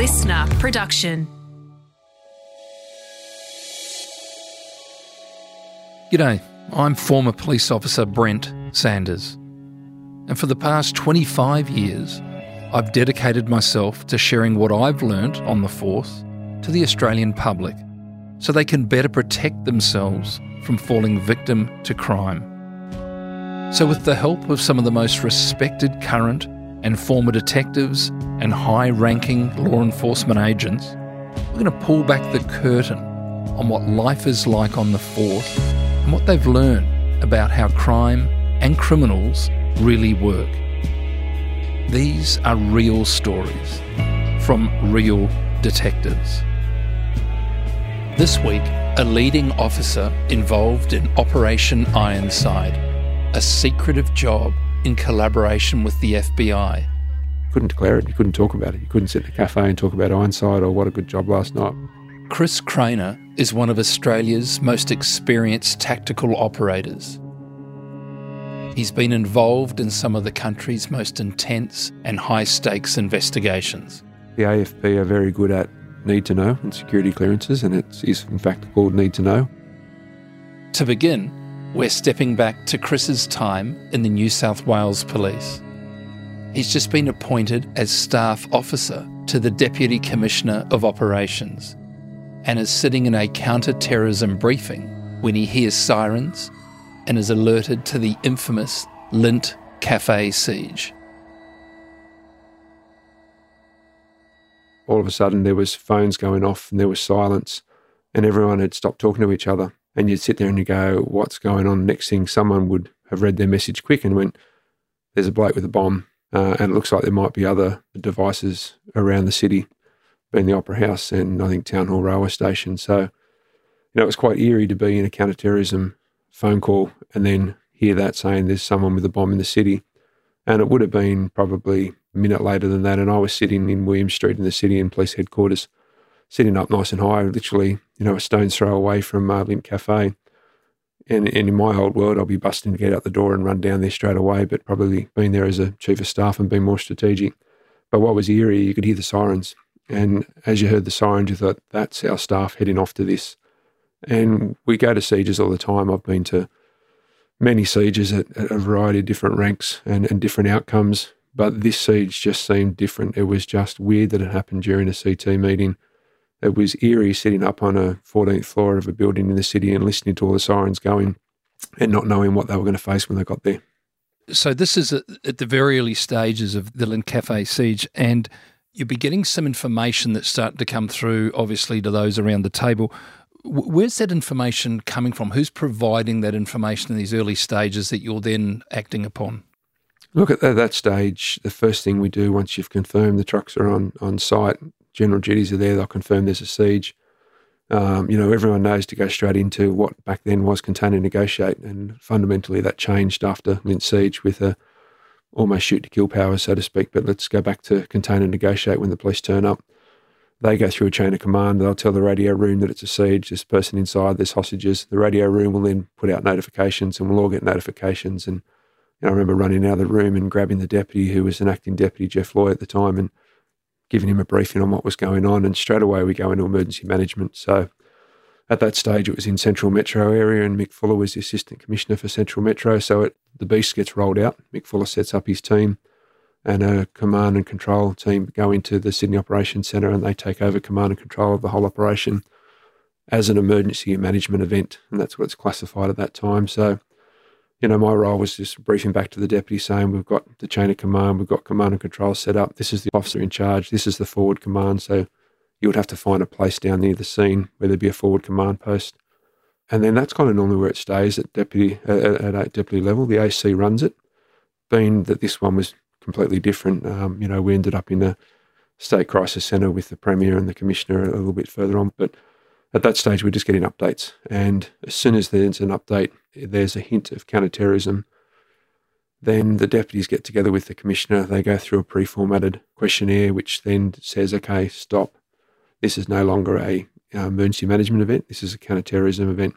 listener production. G'day, I'm former police officer Brent Sanders. And for the past 25 years, I've dedicated myself to sharing what I've learnt on the force to the Australian public so they can better protect themselves from falling victim to crime. So, with the help of some of the most respected current and former detectives and high ranking law enforcement agents, we're going to pull back the curtain on what life is like on the force and what they've learned about how crime and criminals really work. These are real stories from real detectives. This week, a leading officer involved in Operation Ironside, a secretive job in collaboration with the FBI. couldn't declare it. You couldn't talk about it. You couldn't sit in a cafe and talk about Ironside or what a good job last night. Chris Craner is one of Australia's most experienced tactical operators. He's been involved in some of the country's most intense and high stakes investigations. The AFP are very good at need to know and security clearances, and it is in fact called need to know. To begin, we're stepping back to Chris's time in the New South Wales Police. He's just been appointed as staff officer to the Deputy Commissioner of Operations and is sitting in a counter terrorism briefing when he hears sirens and is alerted to the infamous Lindt Cafe siege. All of a sudden, there was phones going off and there was silence, and everyone had stopped talking to each other. And you'd sit there and you go, "What's going on?" Next thing, someone would have read their message quick and went, "There's a bloke with a bomb," uh, and it looks like there might be other devices around the city, being the Opera House and I think Town Hall Railway Station. So, you know, it was quite eerie to be in a counter-terrorism phone call and then hear that saying there's someone with a bomb in the city. And it would have been probably a minute later than that. And I was sitting in William Street in the city in police headquarters, sitting up nice and high, literally, you know, a stone's throw away from uh, Lindt Cafe. And, and in my old world, I'll be busting to get out the door and run down there straight away, but probably being there as a chief of staff and being more strategic. But what was eerie, you could hear the sirens. And as you heard the sirens, you thought, that's our staff heading off to this. And we go to sieges all the time. I've been to many sieges at, at a variety of different ranks and, and different outcomes. But this siege just seemed different. It was just weird that it happened during a CT meeting. It was eerie sitting up on a 14th floor of a building in the city and listening to all the sirens going and not knowing what they were going to face when they got there. So, this is at the very early stages of the Lindt Cafe siege, and you'll be getting some information that's starting to come through, obviously, to those around the table. Where's that information coming from? Who's providing that information in these early stages that you're then acting upon? Look, at that, that stage, the first thing we do once you've confirmed the trucks are on, on site, general duties are there, they'll confirm there's a siege. Um, you know, everyone knows to go straight into what back then was contain and negotiate. And fundamentally, that changed after Lindt Siege with a almost shoot to kill power, so to speak. But let's go back to contain and negotiate when the police turn up. They go through a chain of command. They'll tell the radio room that it's a siege. There's a person inside. There's hostages. The radio room will then put out notifications, and we'll all get notifications. And you know, I remember running out of the room and grabbing the deputy, who was an acting deputy, Jeff Loy at the time, and giving him a briefing on what was going on. And straight away we go into emergency management. So at that stage, it was in Central Metro area, and Mick Fuller was the assistant commissioner for Central Metro. So it, the beast gets rolled out. Mick Fuller sets up his team, and a command and control team go into the Sydney Operations Centre, and they take over command and control of the whole operation as an emergency management event, and that's what it's classified at that time. So you know, my role was just briefing back to the deputy saying, we've got the chain of command, we've got command and control set up. This is the officer in charge. This is the forward command. So you would have to find a place down near the scene where there'd be a forward command post. And then that's kind of normally where it stays at deputy uh, at deputy level. The AC runs it. Being that this one was completely different, um, you know, we ended up in the state crisis centre with the premier and the commissioner a little bit further on. But at that stage, we're just getting updates. And as soon as there's an update, there's a hint of counterterrorism. Then the deputies get together with the commissioner. They go through a pre formatted questionnaire, which then says, okay, stop. This is no longer a uh, emergency management event. This is a counterterrorism event.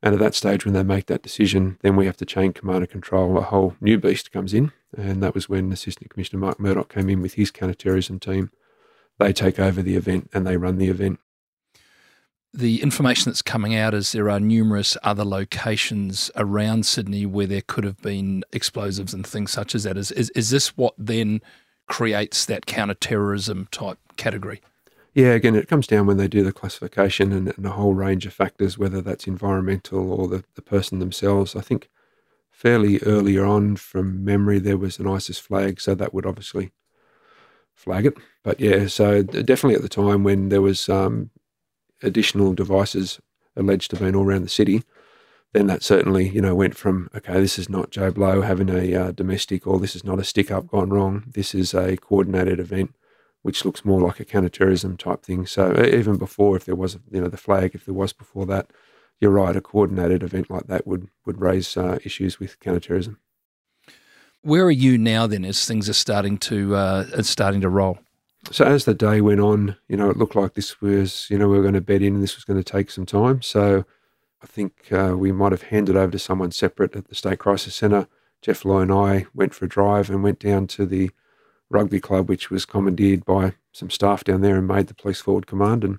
And at that stage, when they make that decision, then we have to change command and control. A whole new beast comes in. And that was when Assistant Commissioner Mark Murdoch came in with his counterterrorism team they take over the event and they run the event. The information that's coming out is there are numerous other locations around Sydney where there could have been explosives and things such as that. Is, is, is this what then creates that counter-terrorism type category? Yeah, again, it comes down when they do the classification and, and a whole range of factors, whether that's environmental or the, the person themselves. I think fairly earlier on, from memory, there was an ISIS flag, so that would obviously flag it. But yeah, so definitely at the time when there was um, additional devices alleged to have been all around the city, then that certainly you know went from okay, this is not Joe Blow having a uh, domestic, or this is not a stick up gone wrong. This is a coordinated event which looks more like a counterterrorism type thing. So even before, if there was, you know, the flag, if there was before that, you're right, a coordinated event like that would would raise uh, issues with counterterrorism. Where are you now then, as things are starting to uh, starting to roll? So as the day went on, you know, it looked like this was, you know, we were going to bed in and this was going to take some time. So I think uh, we might have handed over to someone separate at the State Crisis Centre. Jeff Loy and I went for a drive and went down to the rugby club, which was commandeered by some staff down there and made the police forward command. And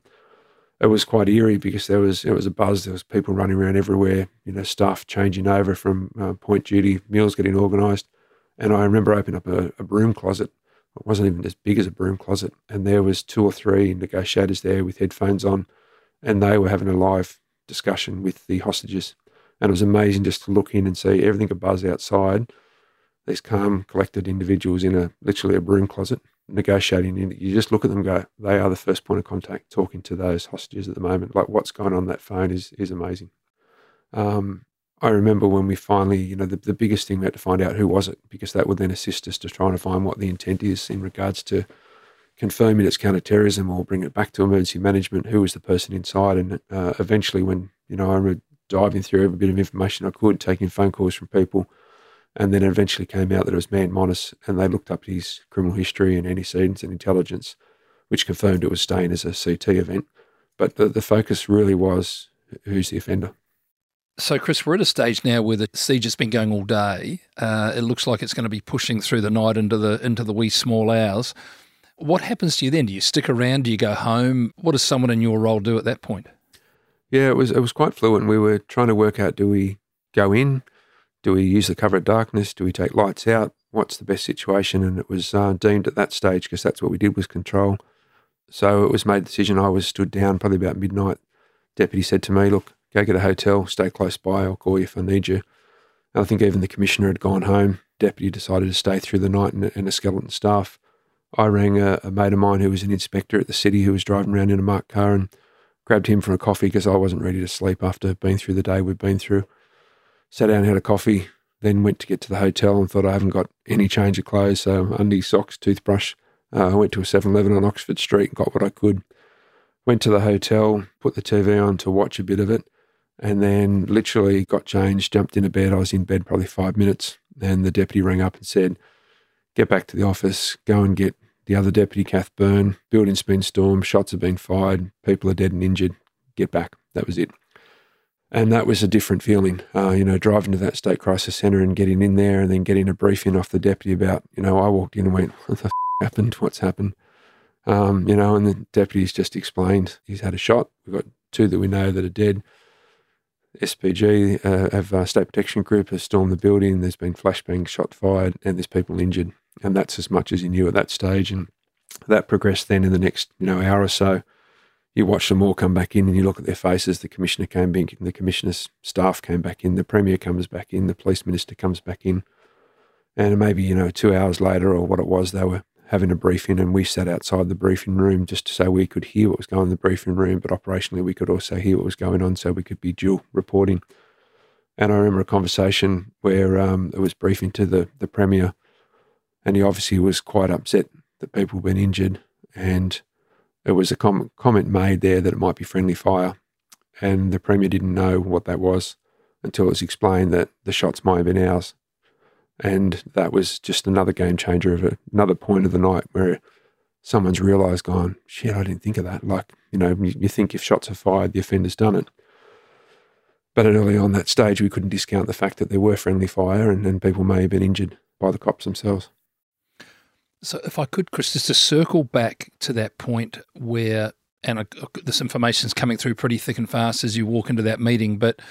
it was quite eerie because there was it was a buzz. There was people running around everywhere. You know, staff changing over from uh, point duty, meals getting organised. And I remember opening up a, a, broom closet. It wasn't even as big as a broom closet, and there was two or three negotiators there with headphones on, and they were having a live discussion with the hostages. And it was amazing just to look in and see everything a buzz outside these calm, collected individuals in a literally a broom closet negotiating. You just look at them go, they are the first point of contact talking to those hostages at the moment. Like what's going on that phone is is amazing. Um, I remember when we finally, you know, the, the biggest thing we had to find out who was it because that would then assist us to trying to find what the intent is in regards to confirming it's counterterrorism or bring it back to emergency management. Who was the person inside? And uh, eventually, when you know, I remember diving through every bit of information I could, taking phone calls from people and then it eventually came out that it was Man Monis, and they looked up his criminal history and antecedents and intelligence, which confirmed it was staying as a CT event. But the, the focus really was who's the offender. So, Chris, we're at a stage now where the siege has been going all day. Uh, it looks like it's going to be pushing through the night into the into the wee small hours. What happens to you then? Do you stick around? Do you go home? What does someone in your role do at that point? Yeah, it was it was quite fluent. We were trying to work out: do we go in? do we use the cover of darkness? Do we take lights out? What's the best situation? And it was uh, deemed at that stage, because that's what we did was control. So it was made decision. I was stood down probably about midnight. Deputy said to me, look, go get a hotel, stay close by, I'll call you if I need you. And I think even the commissioner had gone home. Deputy decided to stay through the night and, a skeleton staff. I rang a, a mate of mine who was an inspector at the city who was driving around in a marked car and grabbed him for a coffee because I wasn't ready to sleep after being through the day we'd been through sat down, had a coffee, then went to get to the hotel and thought I haven't got any change of clothes. So undies, socks, toothbrush. Uh, I went to a 7-Eleven on Oxford Street, and got what I could. Went to the hotel, put the TV on to watch a bit of it, and then literally got changed, jumped into bed. I was in bed probably five minutes, and the deputy rang up and said, "Get back to the office, go and get the other deputy, Kath Burn. Building's been stormed, shots have been fired, people are dead and injured. Get back." That was it. And that was a different feeling, uh, you know, driving to that state crisis centre and getting in there and then getting a briefing off the deputy about, you know, I walked in and went, what the f- happened? What's happened? Um, you know, and the deputy's just explained he's had a shot. We've got two that we know that are dead. SPG uh, uh, State Protection Group has stormed the building. There's been flashbang shot fired and there's people injured. And that's as much as you knew at that stage. And that progressed then in the next, you know, hour or so you watch them all come back in and you look at their faces. The commissioner came back in, the commissioner's staff came back in, the premier comes back in, the police minister comes back in. And maybe, you know, two hours later or what it was, they were having a briefing and we sat outside the briefing room just so we could hear what was going on in the briefing room, but operationally we could also hear what was going on so we could be dual reporting. And I remember a conversation where um, it was briefing to the, the Premier, and he obviously was quite upset that people had been injured. And there was a com- comment made there that it might be friendly fire, and the Premier didn't know what that was until it was explained that the shots might have been ours. And that was just another game changer of it, another point of the night where someone's realised, gone, shit, I didn't think of that. Like, you know, you, you think if shots are fired, the offender's done it. But early on that stage, we couldn't discount the fact that there were friendly fire and, and people may have been injured by the cops themselves. So, if I could, Chris, just to circle back to that point where, and I, this information is coming through pretty thick and fast as you walk into that meeting, but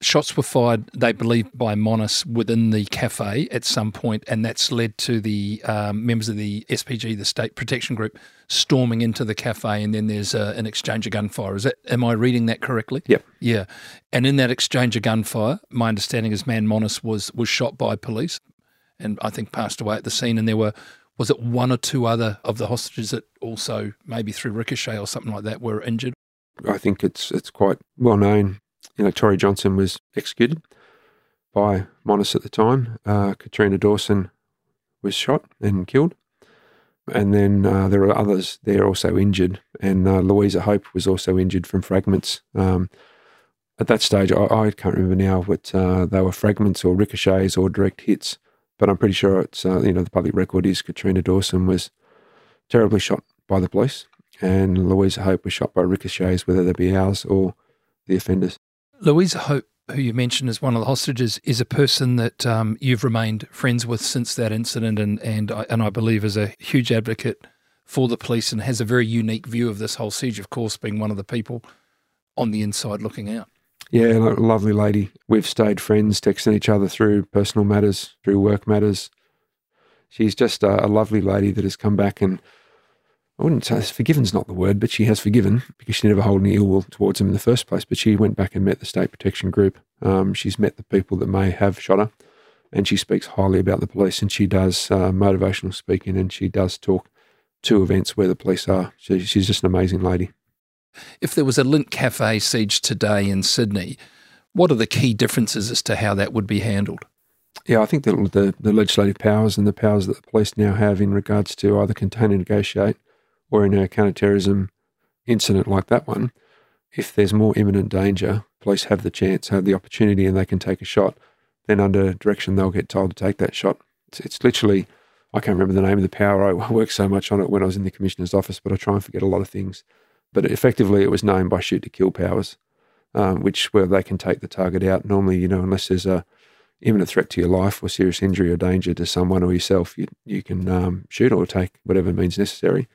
shots were fired, they believe, by Monis within the cafe at some point, and that's led to the um, members of the SPG, the State Protection Group, storming into the cafe, and then there's uh, an exchange of gunfire. Is that? Am I reading that correctly? Yep. Yeah. And in that exchange of gunfire, my understanding is Man Monis was was shot by police, and I think passed away at the scene. And there were was it one or two other of the hostages that also maybe through ricochet or something like that were injured? I think it's it's quite well known you know, Tori Johnson was executed by Monis at the time. Uh, Katrina Dawson was shot and killed. And then uh, there were others there also injured. And uh, Louisa Hope was also injured from fragments. Um, at that stage, I, I, can't remember now what uh, they were fragments or ricochets or direct hits. But I'm pretty sure it's, uh, you know, the public record is Katrina Dawson was terribly shot by the police. And Louisa Hope was shot by ricochets, whether they be ours or the offenders. Louisa Hope, who you mentioned as one of the hostages, is a person that um, you've remained friends with since that incident, and and I, and I believe is a huge advocate for the police and has a very unique view of this whole siege. Of course, being one of the people on the inside looking out. Yeah, lovely lady. We've stayed friends, texting each other through personal matters, through work matters. She's just a, a lovely lady that has come back and I wouldn't say forgiven's not the word, but she has forgiven because she never held any ill will towards him in the first place. But she went back and met the state protection group. Um, she's met the people that may have shot her, and she speaks highly about the police. And she does uh, motivational speaking, and she does talk to events where the police are. So she's just an amazing lady. If there was a Lindt Cafe siege today in Sydney, what are the key differences as to how that would be handled? Yeah, I think that the, the legislative powers and the powers that the police now have in regards to either contain and negotiate or in a counterterrorism incident like that one, if there's more imminent danger, police have the chance, have the opportunity, and they can take a shot, then under direction they'll get told to take that shot. It's, it's literally, I can't remember the name of the power. I worked so much on it when I was in the commissioner's office, but I try and forget a lot of things. But effectively, it was known by shoot to kill powers, um, which where they can take the target out. Normally, you know, unless there's a imminent threat to your life or serious injury or danger to someone or yourself, you, you can um, shoot or take whatever means necessary.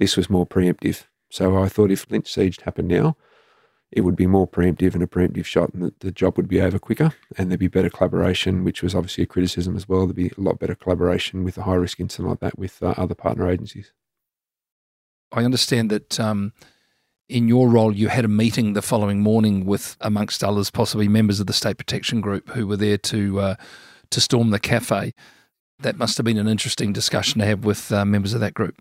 This was more preemptive. So I thought if Lindt siege happened now, it would be more preemptive and a preemptive shot, and the, the, job would be over quicker, and there'd be better collaboration, which was obviously a criticism as well. There'd be a lot better collaboration with a high risk incident like that with uh, other partner agencies. I understand that um, in your role, you had a meeting the following morning with, amongst others, possibly members of the State Protection Group who were there to uh, to storm the cafe. That must have been an interesting discussion to have with uh, members of that group.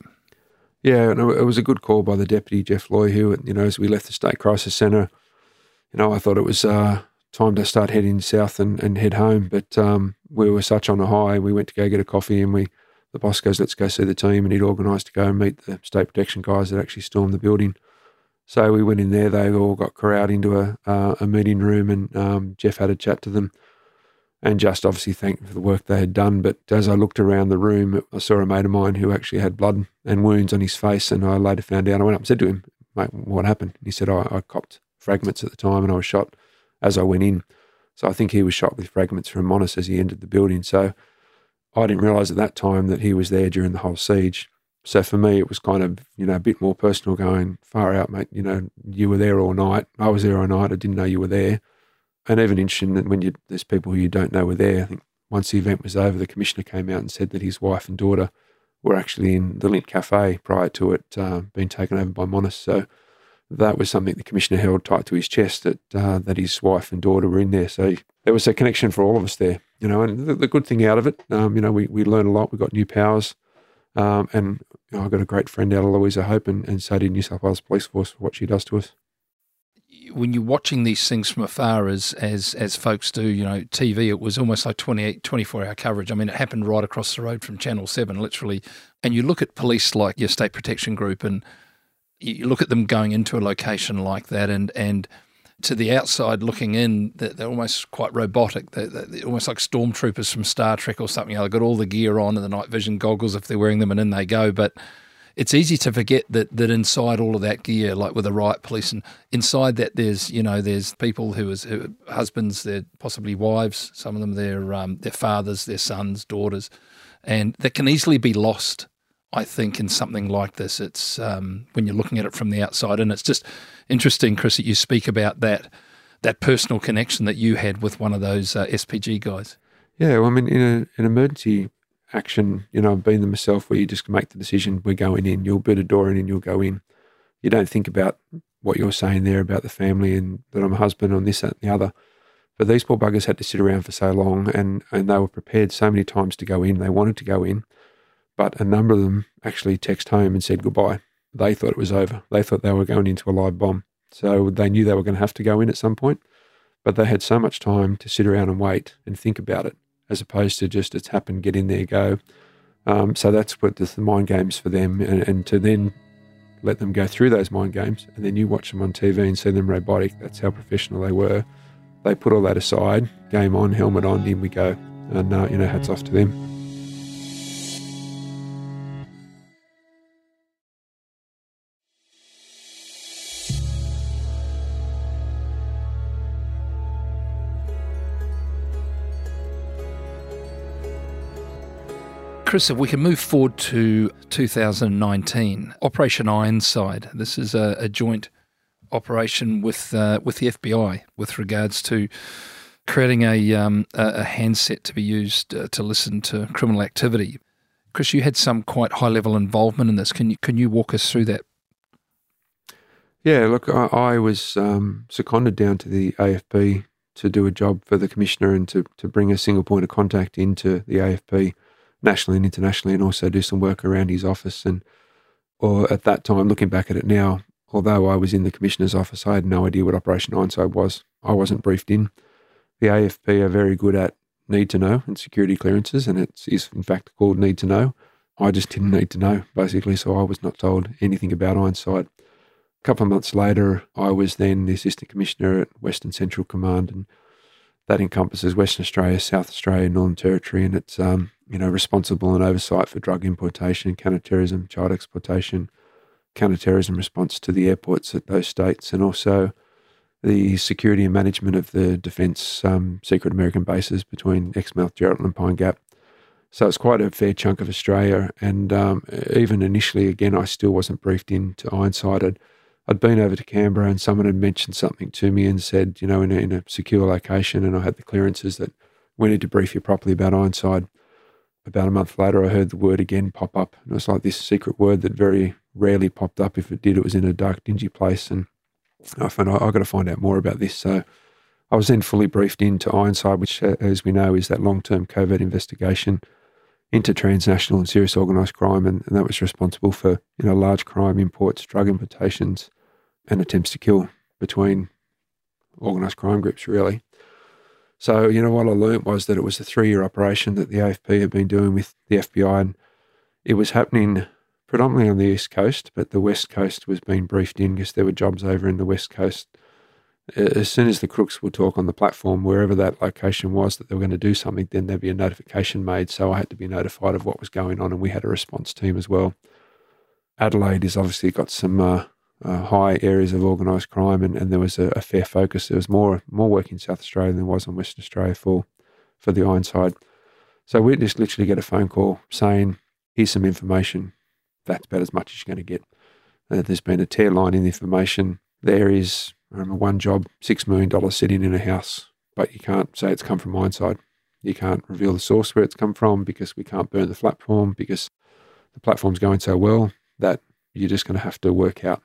Yeah, and it was a good call by the deputy Jeff Loy, who you know, as we left the state crisis centre, you know, I thought it was uh, time to start heading south and, and head home. But um, we were such on a high. We went to go get a coffee, and we the boss goes, "Let's go see the team," and he'd organised to go and meet the state protection guys that actually stormed the building. So we went in there. They all got corralled into a uh, a meeting room, and um, Jeff had a chat to them and just obviously thank them for the work they had done. But as I looked around the room, I saw a mate of mine who actually had blood and wounds on his face. And I later found out, I went up and said to him, mate, what happened? And he said, oh, I copped fragments at the time and I was shot as I went in. So I think he was shot with fragments from Monis as he entered the building. So I didn't realise at that time that he was there during the whole siege. So for me, it was kind of, you know, a bit more personal going, far out, mate. You know, you were there all night. I was there all night. I didn't know you were there and even interesting that when you, there's people who you don't know were there. I think once the event was over, the commissioner came out and said that his wife and daughter were actually in the Lindt Cafe prior to it uh, being taken over by Monis. So that was something the commissioner held tight to his chest that uh, that his wife and daughter were in there. So there was a connection for all of us there, you know. And the, the good thing out of it, um, you know, we we learned a lot. We got new powers, um, and you know, I got a great friend out of Louisa Hope, and, and so did New South Wales Police Force for what she does to us when you're watching these things from afar as as as folks do, you know, TV, it was almost like 28, 24 hour coverage. I mean, it happened right across the road from Channel 7, literally. And you look at police like your state protection group and you look at them going into a location like that and and to the outside looking in, they're, they're almost quite robotic. They're, they're, almost like stormtroopers from Star Trek or something. You know, they've got all the gear on and the night vision goggles if they're wearing them, and in they go. But it's easy to forget that that inside all of that gear, like with the riot police, and inside that there's you know there's people who is who, husbands, they're possibly wives, some of them they're um, their fathers, their sons, daughters, and that can easily be lost I think, in something like this. It's um, when you're looking at it from the outside, and it's just interesting, Chris, that you speak about that that personal connection that you had with one of those uh, SPG guys. Yeah, well, I mean, in a, an emergency action, you know, I've been there myself where you just make the decision, we're going in, you'll boot a door in and you'll go in. You don't think about what you're saying there about the family and that I'm a husband on this, that, and the other. But these poor buggers had to sit around for so long and, and they were prepared so many times to go in. They wanted to go in, but a number of them actually text home and said goodbye. They thought it was over. They thought they were going into a live bomb. So they knew they were going to have to go in at some point, but they had so much time to sit around and wait and think about it, as opposed to just it's happened, get in there, go. Um, so that's what the, mind games for them, and, and, to then let them go through those mind games, and then you watch them on TV and see them robotic. That's how professional they were. They put all that aside, game on, helmet on, in we go, and uh, you know, hats off to them. Chris, if we can move forward to 2019, Operation Ironside. This is a, a joint operation with uh, with the FBI with regards to creating a um, a handset to be used uh, to listen to criminal activity. Chris, you had some quite high level involvement in this. Can you can you walk us through that? Yeah, look, I, I was um, seconded down to the AFP to do a job for the commissioner and to to bring a single point of contact into the AFP nationally and internationally, and also do some work around his office. And or at that time, looking back at it now, although I was in the commissioner's office, I had no idea what Operation Ironside was. I wasn't briefed in. The AFP are very good at need to know and security clearances, and it is in fact called need to know. I just didn't need to know, basically, so I was not told anything about Ironside. A couple of months later, I was then the Assistant Commissioner at Western Central Command, and that encompasses Western Australia, South Australia, Northern Territory, and it's um, you know responsible and oversight for drug importation, counterterrorism, child exploitation, counterterrorism response to the airports at those states, and also the security and management of the defence um, secret American bases between Exmouth, Geraldton, and Pine Gap. So it's quite a fair chunk of Australia. And um, even initially, again, I still wasn't briefed into Ironside. I'd, I'd been over to Canberra and someone had mentioned something to me and said, you know, in a, in a secure location, and I had the clearances that we need to brief you properly about Ironside. About a month later, I heard the word again pop up. And it was like this secret word that very rarely popped up. If it did, it was in a dark, dingy place. And I found I've got to find out more about this. So I was then fully briefed into Ironside, which, uh, as we know, is that long term covert investigation into transnational and serious organised crime. And, and, that was responsible for you know large crime imports, drug importations, and attempts to kill between organised crime groups, really. So, you know, what I learnt was that it was a three year operation that the AFP had been doing with the FBI, and it was happening predominantly on the east coast, but the west coast was being briefed in because there were jobs over in the west coast. As soon as the crooks would talk on the platform, wherever that location was that they were going to do something, then there'd be a notification made. So I had to be notified of what was going on, and we had a response team as well. Adelaide has obviously got some uh, uh, high areas of organised crime, and, and there was a, a, fair focus. There was more more work in South Australia than there was in Western Australia for for the Ironside. So we just literally get a phone call saying, "Here's some information that's about as much as you're going to get. Uh, there's been a tear line in the information. There is um, one job, $6 million sitting in a house, but you can't say it's come from Ironside. You can't reveal the source where it's come from because we can't burn the platform because the platform's going so well that you're just going to have to work out.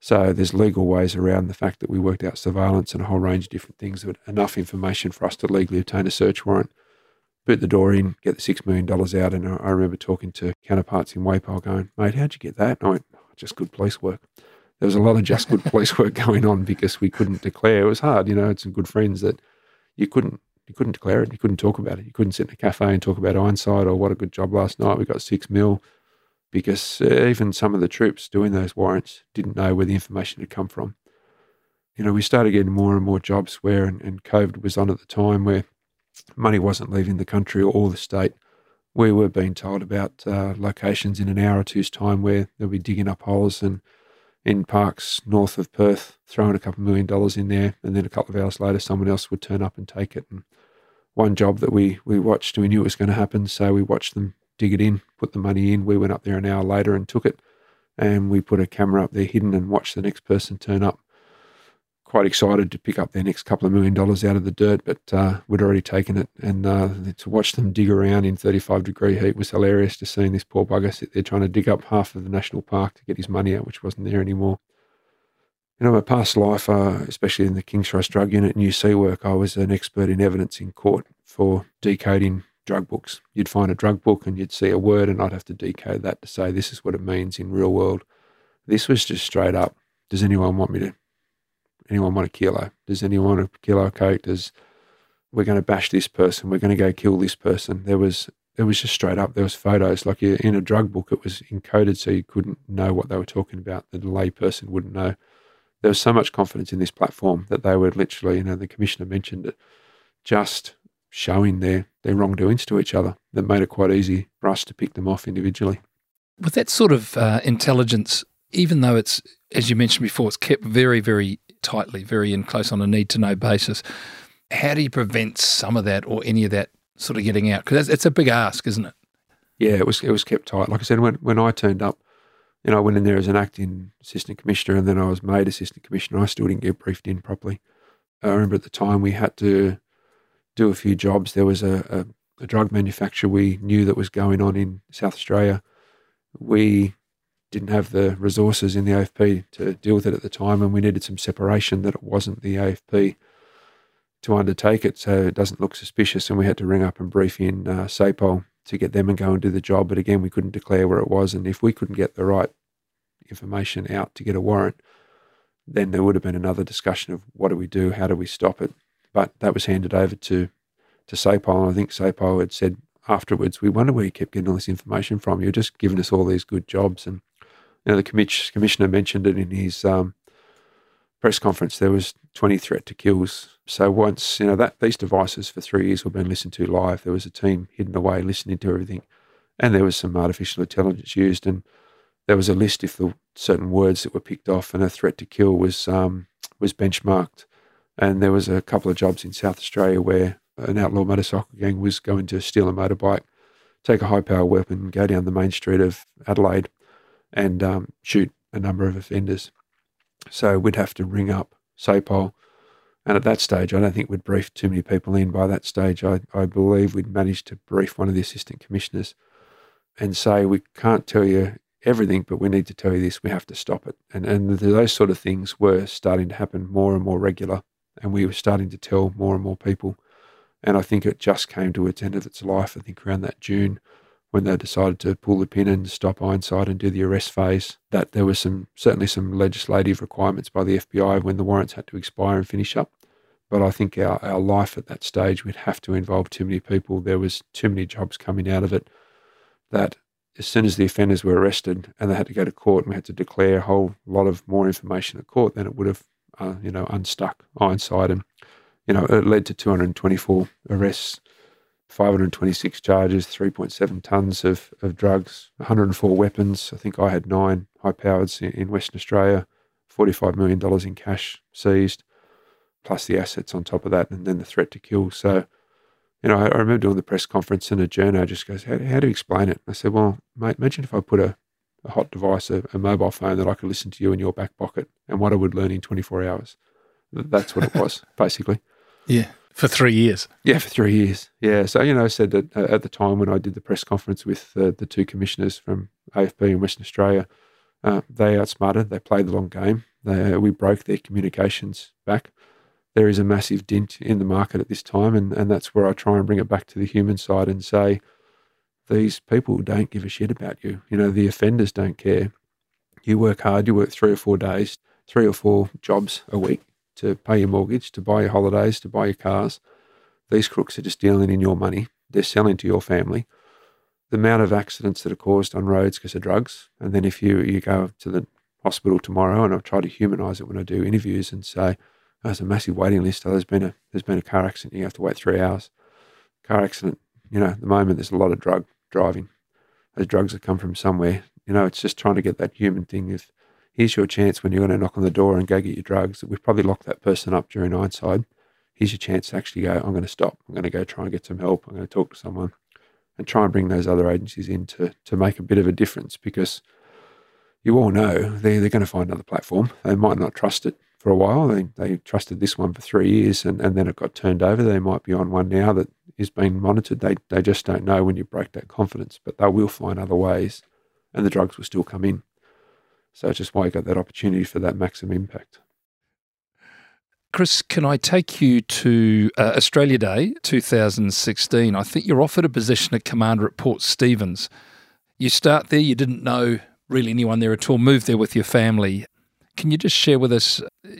So there's legal ways around the fact that we worked out surveillance and a whole range of different things, but enough information for us to legally obtain a search warrant boot the door in, get the $6 million out. And I, remember talking to counterparts in WAPOL going, mate, how'd you get that? And I went, oh, just good police work. There was a lot of just good police work going on because we couldn't declare. It was hard, you know, had some good friends that you couldn't you couldn't declare it. You couldn't talk about it. You couldn't sit in a cafe and talk about Ironside or what a good job last night. We got six mil because uh, even some of the troops doing those warrants didn't know where the information had come from. You know, we started getting more and more jobs where, and, and COVID was on at the time, where money wasn't leaving the country or the state. We were being told about uh, locations in an hour or two's time where they'll be digging up holes and in parks north of Perth, throwing a couple million dollars in there, and then a couple of hours later, someone else would turn up and take it. And one job that we we watched, we knew it was going to happen, so we watched them dig it in, put the money in. We went up there an hour later and took it, and we put a camera up there hidden and watched the next person turn up. Quite excited to pick up their next couple of million dollars out of the dirt, but uh, we'd already taken it. And uh, to watch them dig around in 35 degree heat was hilarious to seeing this poor bugger sit there trying to dig up half of the national park to get his money out, which wasn't there anymore. You know, my past life, uh, especially in the King's Cross Drug Unit and UC work, I was an expert in evidence in court for decoding drug books. You'd find a drug book and you'd see a word, and I'd have to decode that to say this is what it means in real world. This was just straight up. Does anyone want me to? Anyone want a kilo? Does anyone want a kilo of coke? Does we're going to bash this person? We're going to go kill this person. There was it was just straight up. There was photos like in a drug book. It was encoded so you couldn't know what they were talking about. The a lay person wouldn't know there was so much confidence in this platform that they were literally, you know, the commissioner mentioned it, just showing their, their wrongdoings to each other that made it quite easy for us to pick them off individually. With that sort of uh, intelligence, even though it's, as you mentioned before, it's kept very, very tightly, very in close on a need to know basis, how do you prevent some of that or any of that sort of getting out? Because it's a big ask, isn't it? Yeah, it was it was kept tight. Like I said, when when I turned up, you know, I went in there as an acting assistant commissioner and then I was made assistant commissioner. I still didn't get briefed in properly. I remember at the time we had to do a few jobs. There was a, a, a drug manufacturer we knew that was going on in South Australia. We didn't have the resources in the AFP to deal with it at the time, and we needed some separation that it wasn't the AFP to undertake it so it doesn't look suspicious. And we had to ring up and brief in uh, SAPOL to get them and go and do the job. But again, we couldn't declare where it was. And if we couldn't get the right information out to get a warrant, then there would have been another discussion of what do we do? How do we stop it? But that was handed over to, to SAPOL. And I think SAPOL had said afterwards, we wonder where you kept getting all this information from. You're just giving us all these good jobs. And you know, the commissioner mentioned it in his um, press conference. There was 20 threat to kills so once you know that these devices for three years were being listened to live, there was a team hidden away listening to everything, and there was some artificial intelligence used, and there was a list if the certain words that were picked off and a threat to kill was um, was benchmarked, and there was a couple of jobs in South Australia where an outlaw motorcycle gang was going to steal a motorbike, take a high power weapon, go down the main street of Adelaide, and um, shoot a number of offenders. So we'd have to ring up SAPOL and at that stage, I don't think we'd briefed too many people in. By that stage, I, I believe we'd managed to brief one of the assistant commissioners and say, we can't tell you everything, but we need to tell you this. We have to stop it. And, and those sort of things were starting to happen more and more regular. And we were starting to tell more and more people. And I think it just came to its end of its life, I think around that June when they decided to pull the pin and stop Ironside and do the arrest phase, that there was some certainly some legislative requirements by the FBI when the warrants had to expire and finish up. But I think our, our life at that stage we'd have to involve too many people. There was too many jobs coming out of it that as soon as the offenders were arrested and they had to go to court and we had to declare a whole lot of more information at court, then it would have, uh, you know, unstuck Ironside. And, you know, it led to 224 arrests, 526 charges, 3.7 tonnes of, of drugs, 104 weapons. I think I had nine high powers in, Western Australia, $45 million in cash seized plus the assets on top of that, and then the threat to kill. So, you know, I, I remember doing the press conference, and a journo just goes, how, how do you explain it?" I said, "Well, mate, imagine if I put a, a hot device, a, a, mobile phone that I could listen to you in your back pocket, and what I would learn in 24 hours. That's what it was, basically." Yeah, for three years. Yeah, for three years. Yeah. So, you know, I said that uh, at the time when I did the press conference with uh, the two commissioners from AFP in Western Australia, uh, they outsmarted, they played the long game. They, we broke their communications back there is a massive dint in the market at this time. And, and that's where I try and bring it back to the human side and say, these people don't give a shit about you. You know, the offenders don't care. You work hard, you work three or four days, three or four jobs a week to pay your mortgage, to buy your holidays, to buy your cars. These crooks are just dealing in your money. They're selling to your family. The amount of accidents that are caused on roads because of drugs. And then if you, you go to the hospital tomorrow, and I try to humanize it when I do interviews and say, oh, there's a massive waiting list. Oh, there's been a there's been a car accident. You have to wait three hours. Car accident. You know, at the moment there's a lot of drug driving. Those drugs that come from somewhere. You know, it's just trying to get that human thing. If here's your chance when you're going to knock on the door and go get your drugs, we've probably locked that person up during Ironside. Here's your chance to actually go. I'm going to stop. I'm going to go try and get some help. I'm going to talk to someone. and try and bring those other agencies in to, to make a bit of a difference because you all know they're, they're going to find another platform. They might not trust it for a while. They, they trusted this one for three years and, and then it got turned over. They might be on one now that is being monitored. They, they just don't know when you break that confidence, but they will find other ways and the drugs will still come in. So it's just why you got that opportunity for that maximum impact. Chris, can I take you to uh, Australia Day 2016? I think you're offered a position at Commander at Port Stephens. You start there, you didn't know really anyone there at all, moved there with your family. Can you just share with us uh,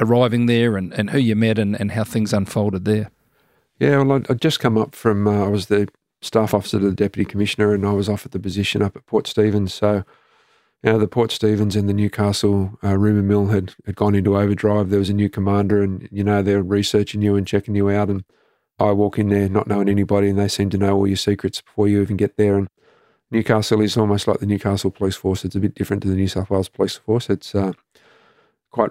arriving there and, and who you met and, and how things unfolded there? Yeah, well, I'd just come up from, uh, I was the staff officer to the Deputy Commissioner and I was offered the position up at Port Stephens. So you know, the Port Stephens and the Newcastle uh, rumour mill had, had gone into overdrive. There was a new commander, and you know they're researching you and checking you out. And I walk in there not knowing anybody, and they seem to know all your secrets before you even get there. And Newcastle is almost like the Newcastle Police Force. It's a bit different to the New South Wales Police Force. It's uh, quite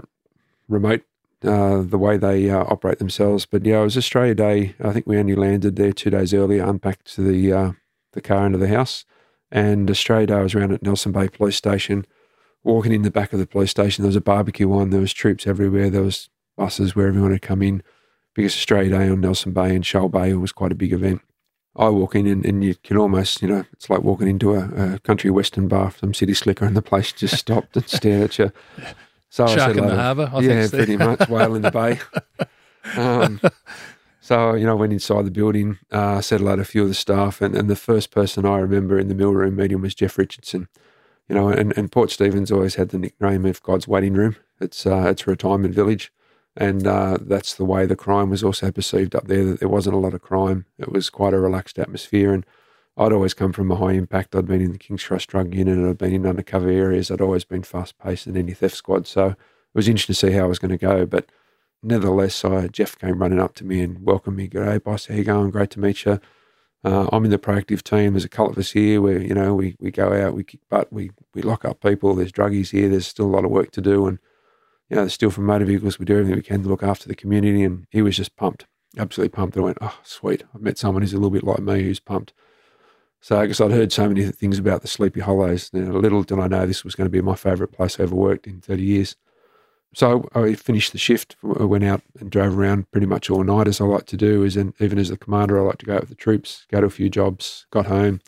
remote uh, the way they uh, operate themselves. But yeah, it was Australia Day. I think we only landed there two days earlier, unpacked the uh, the car into the house and Australia Day, I was around at Nelson Bay Police Station, walking in the back of the police station. There was a barbecue on. There was troops everywhere. There was buses where everyone had come in because Australia Day on Nelson Bay and Shoal Bay was quite a big event. I walk in and, and you can almost, you know, it's like walking into a, a country western bar, some city slicker, and the place just stopped and stared at you. So Shark I said, in the harbour, I yeah, pretty much, whale in the bay. Um, so, you know, I went inside the building, uh, said hello to a few of the staff, and, and the first person I remember in the mill room meeting was Jeff Richardson. You know, and, and Port Stephens always had the nickname of God's waiting room. It's uh, it's a retirement village, and uh, that's the way the crime was also perceived up there. That there wasn't a lot of crime. It was quite a relaxed atmosphere, and I'd always come from a high impact. I'd been in the King's Cross drug unit, and I'd been in undercover areas. I'd always been fast paced in any theft squad, so it was interesting to see how I was going to go, but nevertheless, I, Jeff came running up to me and welcomed me. G'day, boss. How you going? Great to meet you. Uh, I'm in the proactive team. There's a couple of us here where, you know, we, we go out, we kick butt, we, we lock up people. There's druggies here. There's still a lot of work to do. And, you know, still from motor vehicles. We do everything we can to look after the community. And he was just pumped, absolutely pumped. I went, oh, sweet. I've met someone who's a little bit like me who's pumped. So I guess I'd heard so many things about the Sleepy Hollows. Little did I know this was going to be my favourite place I ever worked in 30 years. So I finished the shift, went out and drove around pretty much all night as I like to do. As in, even as a commander, I like to go out with the troops, go to a few jobs, got home.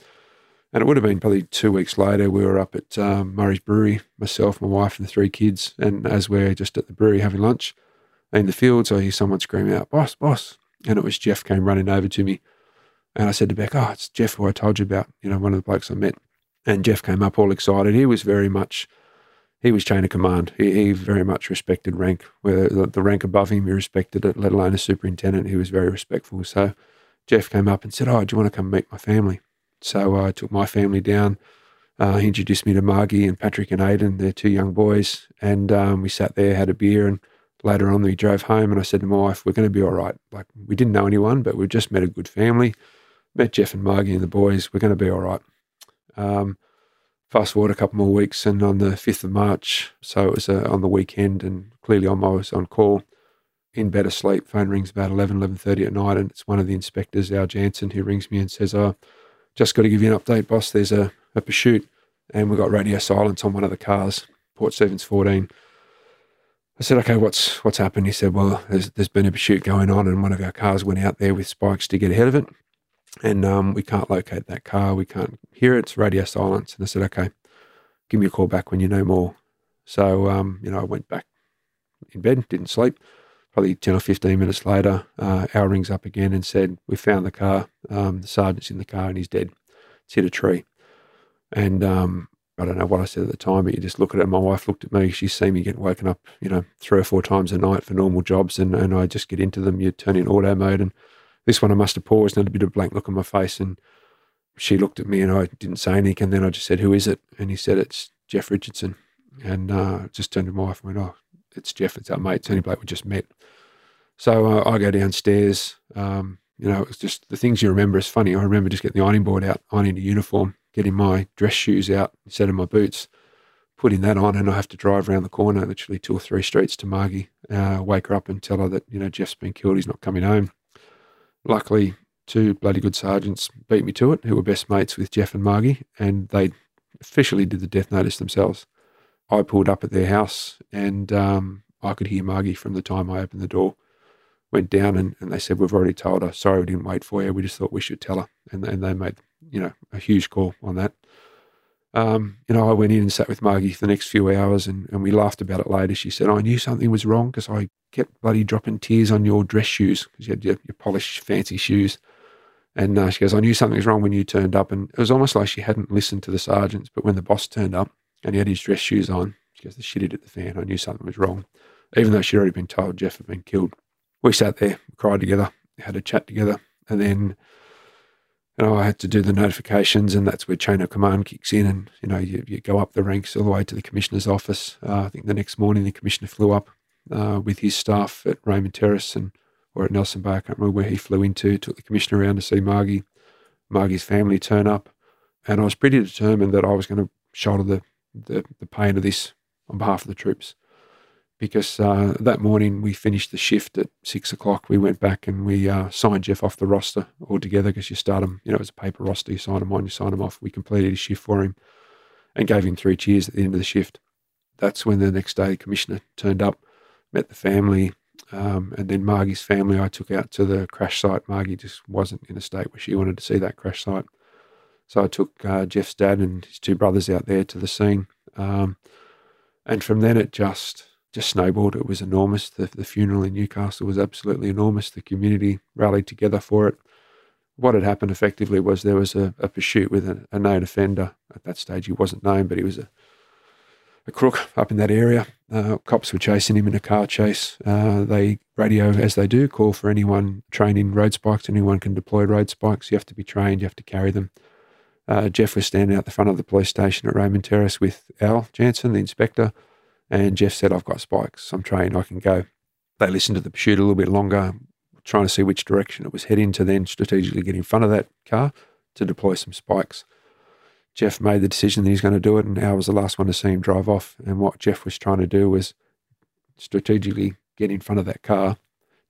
And it would have been probably two weeks later, we were up at um, Murray's Brewery, myself, my wife, and the three kids. And as we're just at the brewery having lunch in the fields, I hear someone screaming out, Boss, boss. And it was Jeff came running over to me. And I said to Beck, Oh, it's Jeff who I told you about, you know, one of the blokes I met. And Jeff came up all excited. He was very much he was chain of command. He, he very much respected rank. Where the, rank above him, he respected it, let alone a superintendent. He was very respectful. So Jeff came up and said, Oh, do you want to come meet my family? So I took my family down. Uh, he introduced me to Margie and Patrick and Aiden. They're two young boys. And um, we sat there, had a beer, and later on we drove home. And I said to my wife, We're going to be all right. Like, we didn't know anyone, but we've just met a good family. Met Jeff and Margie and the boys. We're going to be all right. Um, fast forward a couple more weeks, and on the 5th of March, so it was uh, on the weekend, and clearly I'm was on call, in bed asleep. Phone rings about 11, 11.30 at night, and it's one of the inspectors, Al Jansen, who rings me and says, oh, just got to give you an update, boss. There's a, a pursuit, and we've got radio silence on one of the cars, Port Stephens 14. I said, okay, what's what's happened? He said, well, there's, there's been a pursuit going on, and one of our cars went out there with spikes to get ahead of it and um, we can't locate that car. We can't hear it. It's radio silence. And I said, okay, give me a call back when you know more. So, um, you know, I went back in bed, didn't sleep. Probably 10 or 15 minutes later, uh, Al rings up again and said, we found the car. Um, the sergeant's in the car and he's dead. It's hit a tree. And um, I don't know what I said at the time, but you just look at it. My wife looked at me. She's seen me get woken up, you know, three or four times a night for normal jobs. And, and I just get into them. You turn in auto mode and this one I must have paused and had a bit of a blank look on my face. And she looked at me and I didn't say anything. And then I just said, Who is it? And he said, It's Jeff Richardson. And uh, just turned to my wife and went, Oh, it's Jeff. It's our mate. It's only we just met. So uh, I go downstairs. Um, you know, it's just the things you remember is funny. I remember just getting the ironing board out, ironing the uniform, getting my dress shoes out instead of my boots, putting that on, and I have to drive around the corner, literally two or three streets to Margie, uh, wake her up and tell her that, you know, Jeff's been killed. He's not coming home luckily, two bloody good sergeants beat me to it, who were best mates with Jeff and Margie, and they officially did the death notice themselves. I pulled up at their house, and um, I could hear Margie from the time I opened the door. Went down, and, and they said, "We've already told her. Sorry, we didn't wait for you. We just thought we should tell her." And, and they made, you know, a huge call on that. Um, you know, I went in and sat with Margie for the next few hours, and, and we laughed about it later. She said, "I knew something was wrong because I kept bloody dropping tears on your dress shoes because you had your, your polished, fancy shoes." And uh, she goes, I knew something was wrong when you turned up. And it was almost like she hadn't listened to the sergeants. But when the boss turned up and he had his dress shoes on, she goes, the shit hit the fan. I knew something was wrong, even though she'd already been told Jeff had been killed. We sat there, cried together, had a chat together. And then, you know, I had to do the notifications, and that's where chain of command kicks in. And, you know, you, you go up the ranks all the way to the commissioner's office. Uh, I think the next morning the commissioner flew up uh, with his staff at Raymond Terrace and or at Nelson Bay. I can't remember where he flew into. Took the commissioner around to see Margie. Margie's family turn up, and I was pretty determined that I was going to shoulder the, the, the pain of this on behalf of the troops. Because uh, that morning we finished the shift at six o'clock. We went back and we uh, signed Jeff off the roster altogether because you start him, you know, it was a paper roster. You sign him on, you sign him off. We completed his shift for him and gave him three cheers at the end of the shift. That's when the next day the commissioner turned up, met the family, um, and then Margie's family, I took out to the crash site. Margie just wasn't in a state where she wanted to see that crash site. So I took uh, Jeff's dad and his two brothers out there to the scene. Um, and from then it just just snowballed. It was enormous. The, the funeral in Newcastle was absolutely enormous. The community rallied together for it. What had happened effectively was there was a, a pursuit with a, a known offender. At that stage, he wasn't known, but he was a a crook up in that area. Uh, cops were chasing him in a car chase. Uh, they radio, as they do, call for anyone trained in road spikes. Anyone can deploy road spikes. You have to be trained, you have to carry them. Uh, Jeff was standing out the front of the police station at Raymond Terrace with Al Jansen, the inspector, and Jeff said, I've got spikes. I'm trained, I can go. They listened to the pursuit a little bit longer, trying to see which direction it was heading to then strategically get in front of that car to deploy some spikes. Jeff made the decision that he's going to do it, and I was the last one to see him drive off. And what Jeff was trying to do was strategically get in front of that car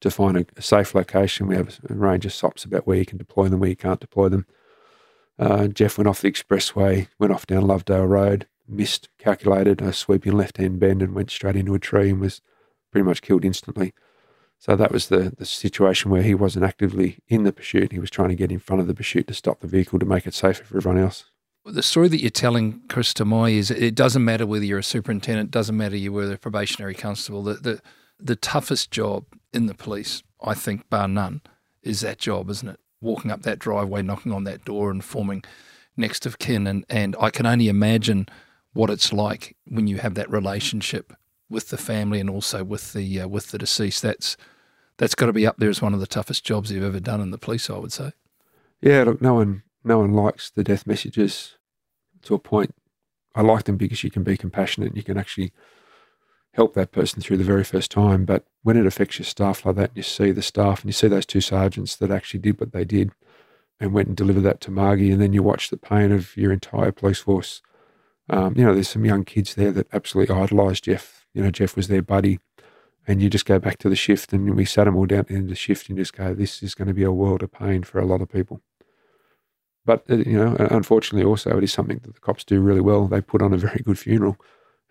to find a, a safe location. We have a range of SOPs about where you can deploy them, where you can't deploy them. Uh, Jeff went off the expressway, went off down Lovedale Road, missed, calculated a sweeping left hand bend, and went straight into a tree and was pretty much killed instantly. So that was the, the situation where he wasn't actively in the pursuit. He was trying to get in front of the pursuit to stop the vehicle to make it safer for everyone else. The story that you're telling, Chris, to is it doesn't matter whether you're a superintendent, it doesn't matter you were a probationary constable. The, the, the toughest job in the police, I think, bar none, is that job, isn't it? Walking up that driveway, knocking on that door, and forming next of kin. And, and I can only imagine what it's like when you have that relationship with the family and also with the uh, with the deceased. That's that's got to be up there as one of the toughest jobs you've ever done in the police. I would say. Yeah, look, no one no one likes the death messages to a point. I like them because you can be compassionate and you can actually help that person through the very first time. But when it affects your staff like that, you see the staff and you see those two sergeants that actually did what they did and went and delivered that to Margie, and then you watch the pain of your entire police force. Um, you know, there's some young kids there that absolutely idolised Jeff. You know, Jeff was their buddy. And you just go back to the shift, and we sat them all down at the end of the shift and just go, this is going to be a world of pain for a lot of people. But uh, you know, unfortunately, also it is something that the cops do really well. They put on a very good funeral,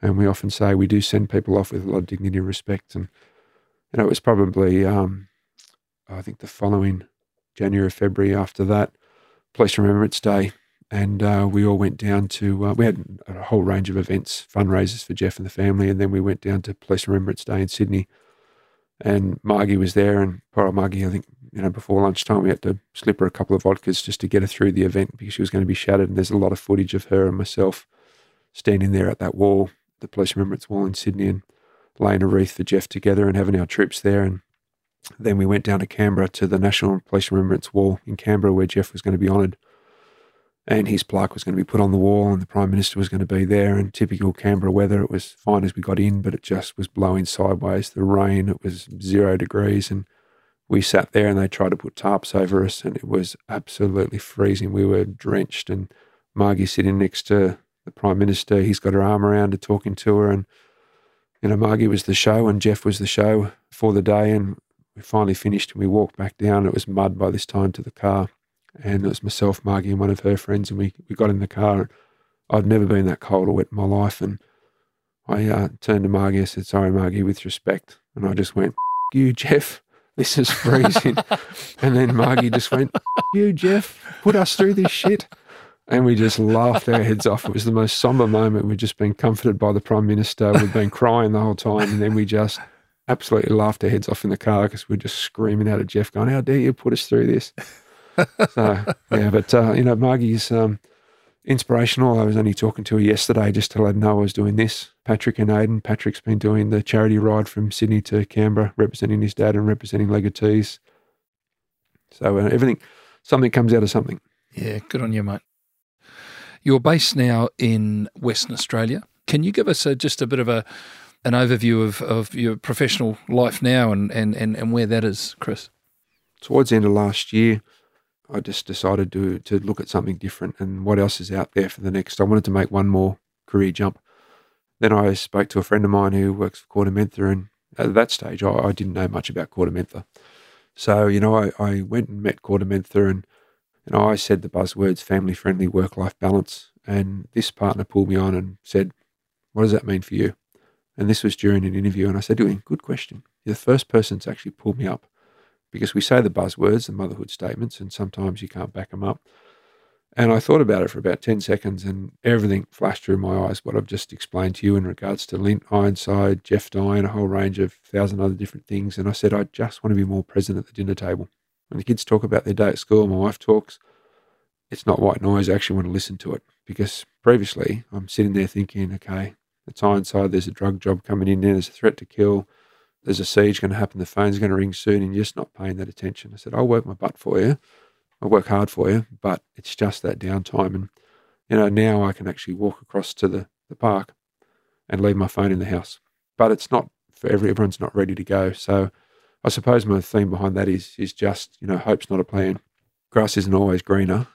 and we often say we do send people off with a lot of dignity and respect. And you know, it was probably um, I think the following January, February after that, Police Remembrance Day, and uh, we all went down to uh, we had a whole range of events, fundraisers for Jeff and the family, and then we went down to Police Remembrance Day in Sydney. And Margie was there, and poor Margie, I think you know, before lunchtime, we had to slip her a couple of vodkas just to get her through the event because she was going to be shattered. And there's a lot of footage of her and myself standing there at that wall, the police remembrance wall in Sydney, and laying a wreath for Jeff together and having our troops there. And then we went down to Canberra to the National Police Remembrance Wall in Canberra where Jeff was going to be honoured. And his plaque was going to be put on the wall, and the Prime Minister was going to be there. And typical Canberra weather, it was fine as we got in, but it just was blowing sideways. The rain, it was zero degrees. And we sat there and they tried to put tarps over us and it was absolutely freezing. We were drenched and Margie sitting next to the Prime Minister. He's got her arm around her, talking to her. And, you know, Margie was the show and Jeff was the show for the day. And we finally finished and we walked back down. It was mud by this time to the car. And it was myself, Margie, and one of her friends. And we, we got in the car. I'd never been that cold or wet in my life. And I uh, turned to Margie and said, Sorry, Margie, with respect. And I just went, You, Jeff, this is freezing. and then Margie just went, You, Jeff, put us through this shit. And we just laughed our heads off. It was the most somber moment. We'd just been comforted by the Prime Minister. We'd been crying the whole time. And then we just absolutely laughed our heads off in the car because we are just screaming out at Jeff, going, How dare you put us through this? So, yeah, but, uh, you know, Margie's um, inspirational. I was only talking to her yesterday just to let her know I was doing this. Patrick and Aiden. Patrick's been doing the charity ride from Sydney to Canberra, representing his dad and representing legatees. So, uh, everything, something comes out of something. Yeah, good on you, mate. You're based now in Western Australia. Can you give us a, just a bit of a an overview of, of your professional life now and, and, and, and where that is, Chris? Towards the end of last year, I just decided to to look at something different and what else is out there for the next. I wanted to make one more career jump. Then I spoke to a friend of mine who works for KordaMentha, and at that stage, I, I didn't know much about KordaMentha. So, you know, I, I went and met KordaMentha and and I said the buzzwords family friendly work life balance. And this partner pulled me on and said, What does that mean for you? And this was during an interview. And I said, Doing good question. You're the first person to actually pull me up because we say the buzzwords, the motherhood statements, and sometimes you can't back them up. And I thought about it for about 10 seconds and everything flashed through my eyes, what I've just explained to you in regards to Lindt Ironside, Jeff Dine, a whole range of thousand other different things. And I said, I just want to be more present at the dinner table. When the kids talk about their day at school, my wife talks, it's not white noise. I actually want to listen to it because previously I'm sitting there thinking, okay, it's Ironside, there's a drug job coming in there, there's a threat to kill, there's a siege going to happen, the phone's going to ring soon, and you're just not paying that attention. I said, I'll work my butt for you. I'll work hard for you, but it's just that downtime. And, you know, now I can actually walk across to the, the park and leave my phone in the house. But it's not for every, everyone's not ready to go. So I suppose my theme behind that is is just you know hope's not a plan. Grass isn't always greener,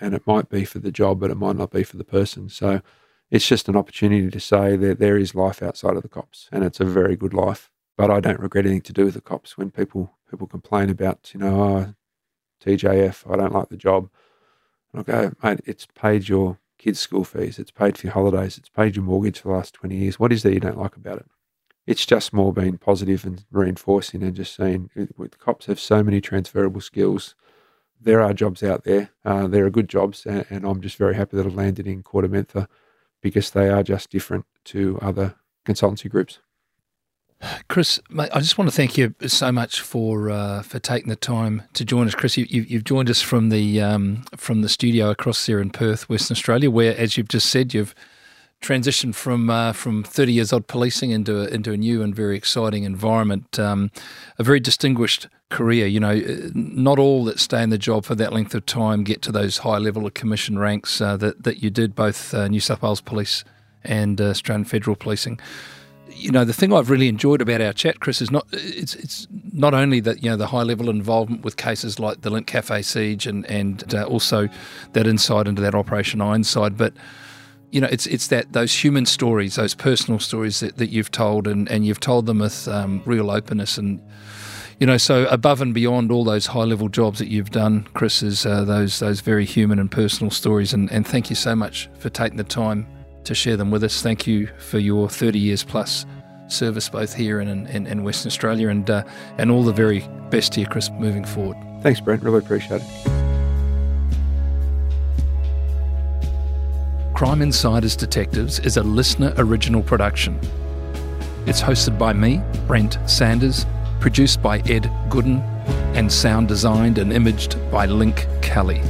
and it might be for the job, but it might not be for the person. So it's just an opportunity to say that there is life outside of the cops, and it's a very good life. But I don't regret anything to do with the cops. When people people complain about you know oh, TJF, I don't like the job, and I go mate, it's paid your kids' school fees, it's paid for your holidays, it's paid your mortgage for the last twenty years. What is there you don't like about it? it's just more being positive and reinforcing and just saying the cops have so many transferable skills. There are jobs out there. Uh, there are good jobs, and, and, I'm just very happy that I've landed in KordaMentha because they are just different to other consultancy groups. Chris, mate, I just want to thank you so much for uh, for taking the time to join us. Chris, you, have joined us from the um, from the studio across there in Perth, Western Australia, where, as you've just said, you've transitioned from uh, from 30 years odd policing into a, into a new and very exciting environment. Um, a very distinguished career. You know, not all that stay in the job for that length of time get to those high level of commission ranks uh, that that you did, both uh, New South Wales Police and uh, Australian Federal Policing. You know, the thing I've really enjoyed about our chat, Chris, is not it's it's not only that you know the high level involvement with cases like the Lindt Cafe siege and and uh, also that insight into that Operation Ironside, but you know, it's it's that those human stories, those personal stories that, that you've told, and, and you've told them with um, real openness, and you know, so above and beyond all those high level jobs that you've done, Chris, is uh, those those very human and personal stories, and, and thank you so much for taking the time to share them with us. Thank you for your thirty years plus service both here and in, in, Western Australia, and uh, and all the very best to you, Chris, moving forward. Thanks, Brent. Really appreciate it. Crime Insiders Detectives is a LiSTNR original production. It's hosted by me, Brent Sanders, produced by Ed Gooden, and sound designed and imaged by Link Kelly.